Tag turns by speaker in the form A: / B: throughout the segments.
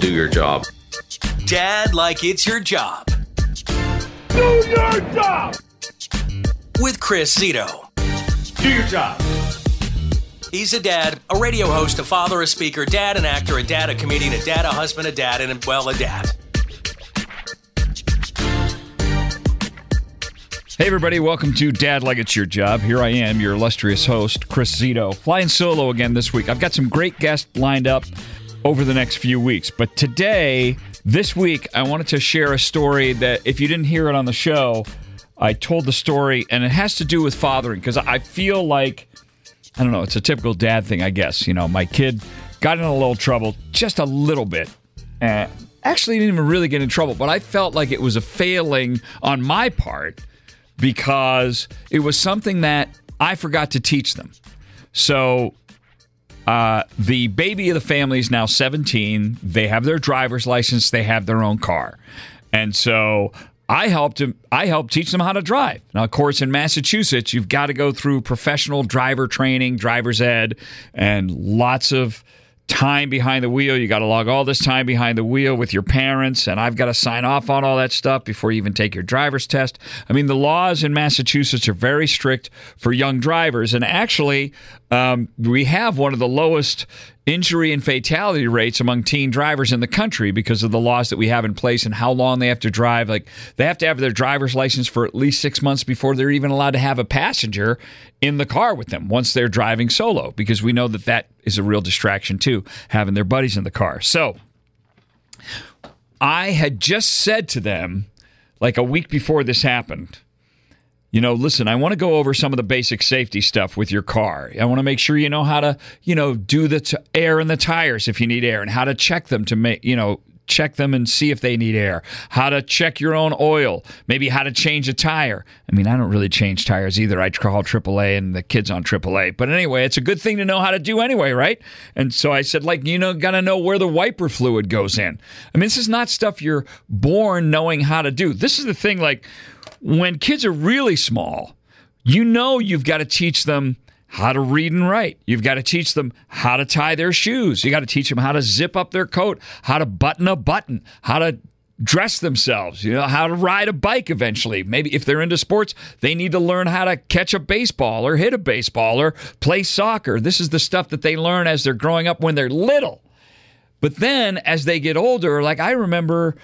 A: do your job.
B: Dad like it's your job.
C: Do your job.
B: With Chris Zito.
C: Do your job.
B: He's a dad, a radio host, a father, a speaker, dad, an actor, a dad, a comedian, a dad, a husband, a dad, and well, a dad.
D: Hey, everybody, welcome to Dad Like It's Your Job. Here I am, your illustrious host, Chris Zito, flying solo again this week. I've got some great guests lined up over the next few weeks, but today, this week, I wanted to share a story that if you didn't hear it on the show, I told the story, and it has to do with fathering because I feel like, I don't know, it's a typical dad thing, I guess. You know, my kid got in a little trouble, just a little bit. Uh, actually, didn't even really get in trouble, but I felt like it was a failing on my part because it was something that I forgot to teach them. So uh, the baby of the family is now 17. They have their driver's license. They have their own car, and so I helped him. I helped teach them how to drive. Now, of course, in Massachusetts, you've got to go through professional driver training, driver's ed, and lots of time behind the wheel. You got to log all this time behind the wheel with your parents, and I've got to sign off on all that stuff before you even take your driver's test. I mean, the laws in Massachusetts are very strict for young drivers, and actually, um, we have one of the lowest injury and fatality rates among teen drivers in the country because of the laws that we have in place and how long they have to drive. Like they have to have their driver's license for at least six months before they're even allowed to have a passenger in the car with them once they're driving solo because we know that that is a real distraction too, having their buddies in the car. So I had just said to them, like a week before this happened, you know, listen, I want to go over some of the basic safety stuff with your car. I want to make sure you know how to, you know, do the t- air in the tires if you need air and how to check them to make, you know, check them and see if they need air. How to check your own oil. Maybe how to change a tire. I mean, I don't really change tires either. I call AAA and the kids on AAA. But anyway, it's a good thing to know how to do anyway, right? And so I said, like, you know, got to know where the wiper fluid goes in. I mean, this is not stuff you're born knowing how to do. This is the thing, like, when kids are really small, you know you've got to teach them how to read and write. You've got to teach them how to tie their shoes. You got to teach them how to zip up their coat, how to button a button, how to dress themselves, you know, how to ride a bike eventually. Maybe if they're into sports, they need to learn how to catch a baseball or hit a baseball or play soccer. This is the stuff that they learn as they're growing up when they're little. But then as they get older, like I remember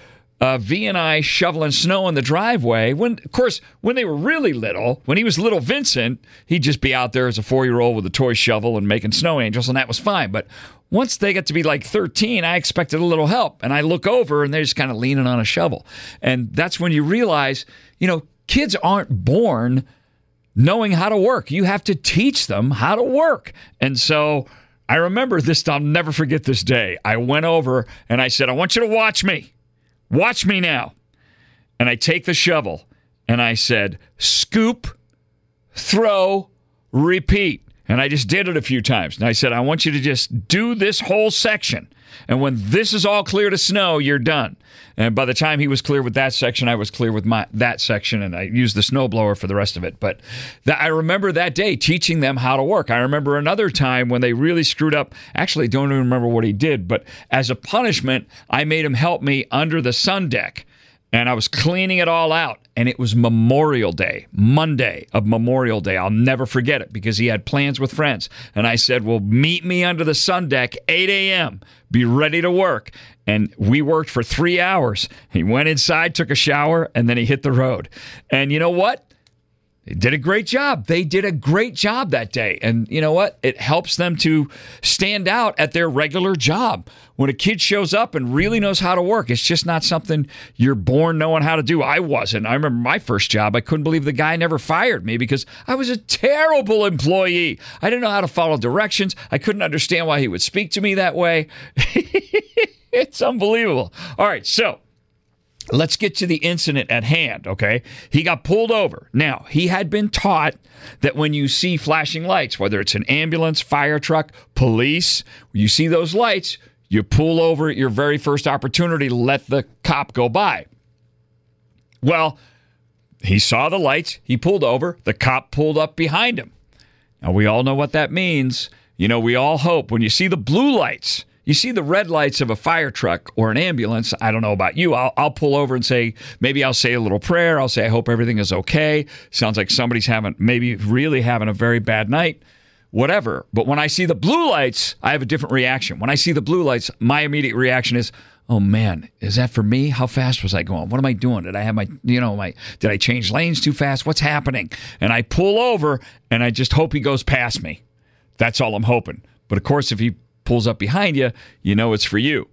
D: uh, V and I shoveling snow in the driveway. When, of course, when they were really little, when he was little Vincent, he'd just be out there as a four year old with a toy shovel and making snow angels, and that was fine. But once they get to be like 13, I expected a little help. And I look over and they're just kind of leaning on a shovel. And that's when you realize, you know, kids aren't born knowing how to work. You have to teach them how to work. And so I remember this, I'll never forget this day. I went over and I said, I want you to watch me. Watch me now. And I take the shovel and I said, scoop, throw, repeat. And I just did it a few times. And I said, I want you to just do this whole section. And when this is all clear to snow, you're done. And by the time he was clear with that section, I was clear with my that section, and I used the snowblower for the rest of it. But that, I remember that day teaching them how to work. I remember another time when they really screwed up. Actually, don't even remember what he did, but as a punishment, I made him help me under the sun deck and I was cleaning it all out. And it was Memorial Day, Monday of Memorial Day. I'll never forget it because he had plans with friends. And I said, Well, meet me under the sun deck, 8 a.m., be ready to work. And we worked for three hours. He went inside, took a shower, and then he hit the road. And you know what? They did a great job. They did a great job that day. And you know what? It helps them to stand out at their regular job. When a kid shows up and really knows how to work, it's just not something you're born knowing how to do. I wasn't. I remember my first job. I couldn't believe the guy never fired me because I was a terrible employee. I didn't know how to follow directions. I couldn't understand why he would speak to me that way. it's unbelievable. All right. So, Let's get to the incident at hand, okay? He got pulled over. Now, he had been taught that when you see flashing lights, whether it's an ambulance, fire truck, police, you see those lights, you pull over at your very first opportunity, let the cop go by. Well, he saw the lights, he pulled over, the cop pulled up behind him. Now, we all know what that means. You know, we all hope when you see the blue lights, You see the red lights of a fire truck or an ambulance. I don't know about you. I'll, I'll pull over and say, maybe I'll say a little prayer. I'll say, I hope everything is okay. Sounds like somebody's having, maybe really having a very bad night, whatever. But when I see the blue lights, I have a different reaction. When I see the blue lights, my immediate reaction is, oh man, is that for me? How fast was I going? What am I doing? Did I have my, you know, my, did I change lanes too fast? What's happening? And I pull over and I just hope he goes past me. That's all I'm hoping. But of course, if he pulls up behind you, you know it's for you.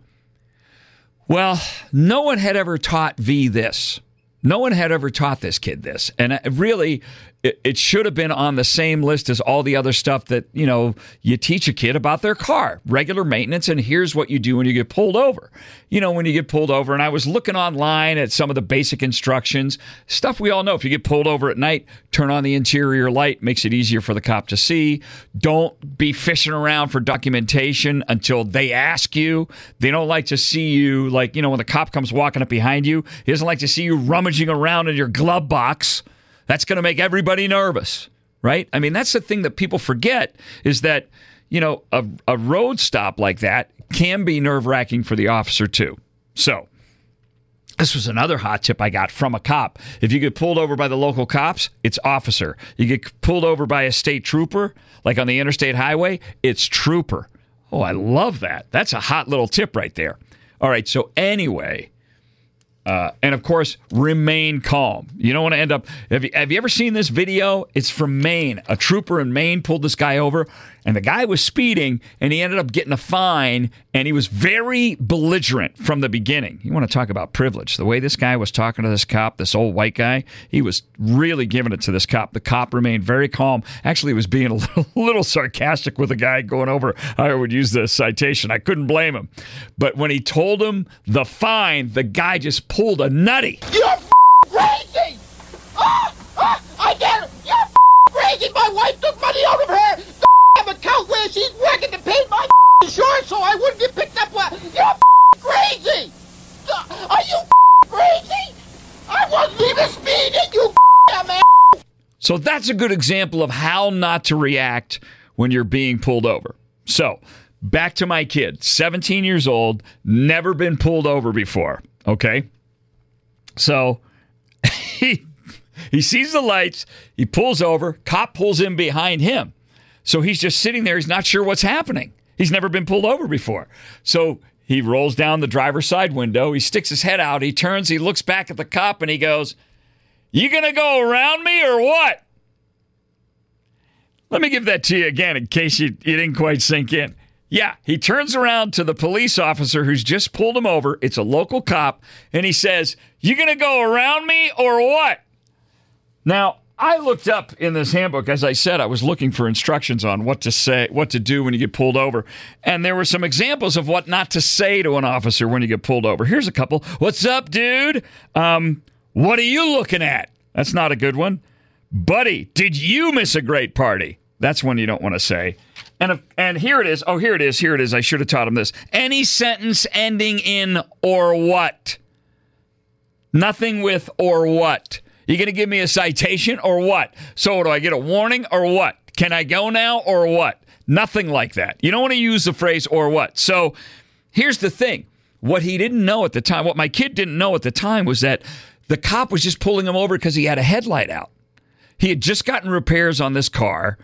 D: Well, no one had ever taught V this. No one had ever taught this kid this. And uh, really, it, it, should have been on the same list as all the other stuff that, you know, you teach a kid about their car, regular maintenance, and here's what you do when you get pulled over. You know, when you get pulled over, and I was looking online at some of the basic instructions, stuff we all know. If you get pulled over at night, turn on the interior light, makes it easier for the cop to see. Don't be fishing around for documentation until they ask you. They don't like to see you, like, you know, when the cop comes walking up behind you, he doesn't like to see you rummaging around in your glove box. That's going to make everybody nervous, right? I mean, that's the thing that people forget is that, you know, a, a road stop like that can be nerve wracking for the officer too. So, this was another hot tip I got from a cop. If you get pulled over by the local cops, it's officer. You get pulled over by a state trooper, like on the interstate highway, it's trooper. Oh, I love that. That's a hot little tip right there. All right, so anyway, uh, and of course, remain calm. You don't want to end up. Have you, have you ever seen this video? It's from Maine. A trooper in Maine pulled this guy over, and the guy was speeding, and he ended up getting a fine, and he was very belligerent from the beginning. You want to talk about privilege? The way this guy was talking to this cop, this old white guy, he was really giving it to this cop. The cop remained very calm. Actually, he was being a little, little sarcastic with the guy going over. I would use the citation. I couldn't blame him, but when he told him the fine, the guy just pulled a nutty.
A: You're crazy! Ah, ah, I get it! You're crazy! My wife took money out of her the account where she's working to pay my insurance so I wouldn't get picked up. You're crazy! Are you crazy? I wasn't even speeding, you man!
D: So that's a good example of how not to react when you're being pulled over. So, back to my kid, 17 years old, never been pulled over before. Okay. So he he sees the lights, he pulls over, cop pulls in behind him. So he's just sitting there, he's not sure what's happening. He's never been pulled over before. So he rolls down the driver's side window, he sticks his head out, he turns, he looks back at the cop and he goes, "You going to go around me or what?" Let me give that to you again in case you, you didn't quite sink in. Yeah, he turns around to the police officer who's just pulled him over. It's a local cop, and he says, You gonna go around me or what? Now, I looked up in this handbook, as I said, I was looking for instructions on what to say, what to do when you get pulled over. And there were some examples of what not to say to an officer when you get pulled over. Here's a couple. What's up, dude? Um, what are you looking at? That's not a good one. Buddy, did you miss a great party? That's one you don't want to say. And and here it is. Oh, here it is. Here it is. I should have taught him this. Any sentence ending in or what. Nothing with or what. You going to give me a citation or what? So do I get a warning or what? Can I go now or what? Nothing like that. You don't want to use the phrase or what. So here's the thing. What he didn't know at the time, what my kid didn't know at the time was that the cop was just pulling him over because he had a headlight out. He had just gotten repairs on this car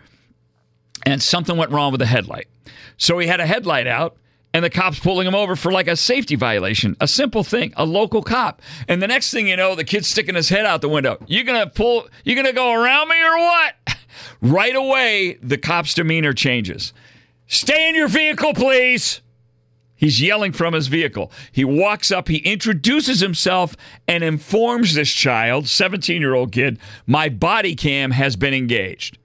D: and something went wrong with the headlight. So he had a headlight out and the cop's pulling him over for like a safety violation, a simple thing, a local cop. And the next thing you know, the kid's sticking his head out the window. You gonna pull? You gonna go around me or what? right away, the cop's demeanor changes. Stay in your vehicle, please. He's yelling from his vehicle. He walks up, he introduces himself, and informs this child, 17 year old kid, my body cam has been engaged.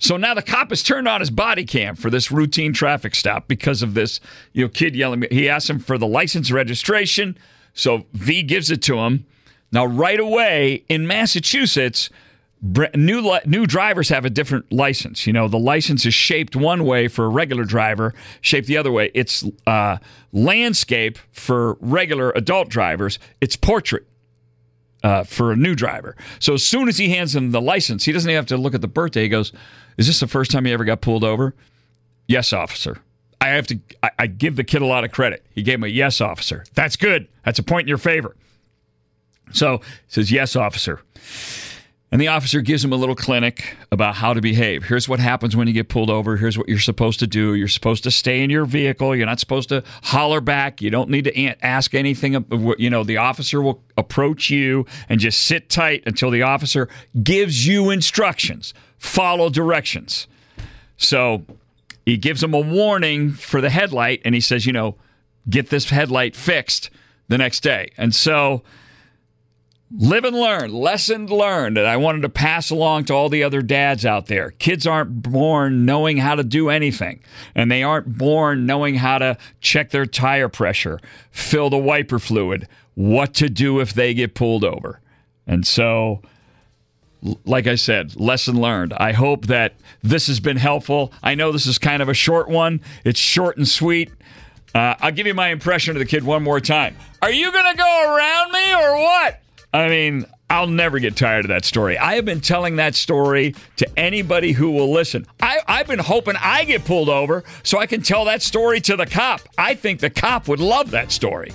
D: So now the cop has turned on his body cam for this routine traffic stop because of this, you know, kid yelling. He asks him for the license registration. So V gives it to him. Now, right away in Massachusetts, new new drivers have a different license. You know, the license is shaped one way for a regular driver, shaped the other way. It's uh, landscape for regular adult drivers. It's portrait uh, for a new driver. So as soon as he hands him the license, he doesn't even have to look at the birthday. He goes, "Is this the first time you ever got pulled over?" Yes, officer. I have to. I, I give the kid a lot of credit. He gave him a yes, officer. That's good. That's a point in your favor. So he says yes, officer. And the officer gives him a little clinic about how to behave. Here's what happens when you get pulled over. Here's what you're supposed to do. You're supposed to stay in your vehicle. You're not supposed to holler back. You don't need to ask anything. You know, the officer will approach you and just sit tight until the officer gives you instructions. Follow directions. So he gives him a warning for the headlight and he says, you know, get this headlight fixed the next day. And so live and learn, lesson learned that I wanted to pass along to all the other dads out there. Kids aren't born knowing how to do anything, and they aren't born knowing how to check their tire pressure, fill the wiper fluid, what to do if they get pulled over. And so, like I said, lesson learned. I hope that this has been helpful. I know this is kind of a short one, it's short and sweet. Uh, I'll give you my impression of the kid one more time. Are you going to go around me or what? I mean, I'll never get tired of that story. I have been telling that story to anybody who will listen. I, have been hoping I get pulled over so I can tell that story to the cop. I think the cop would love that story.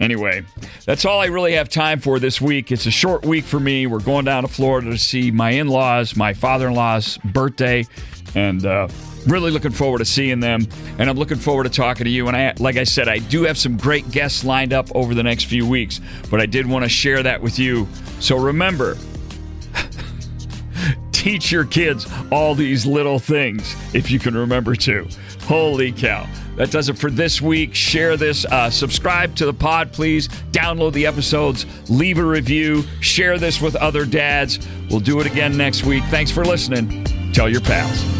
D: Anyway, that's all I really have time for this week. It's a short week for me. We're going down to Florida to see my in laws, my father in law's birthday, and uh, really looking forward to seeing them. And I'm looking forward to talking to you. And I, like I said, I do have some great guests lined up over the next few weeks, but I did want to share that with you. So remember, teach your kids all these little things if you can remember to. Holy cow. That does it for this week. Share this. Uh, subscribe to the pod, please. Download the episodes. Leave a review. Share this with other dads. We'll do it again next week. Thanks for listening. Tell your pals.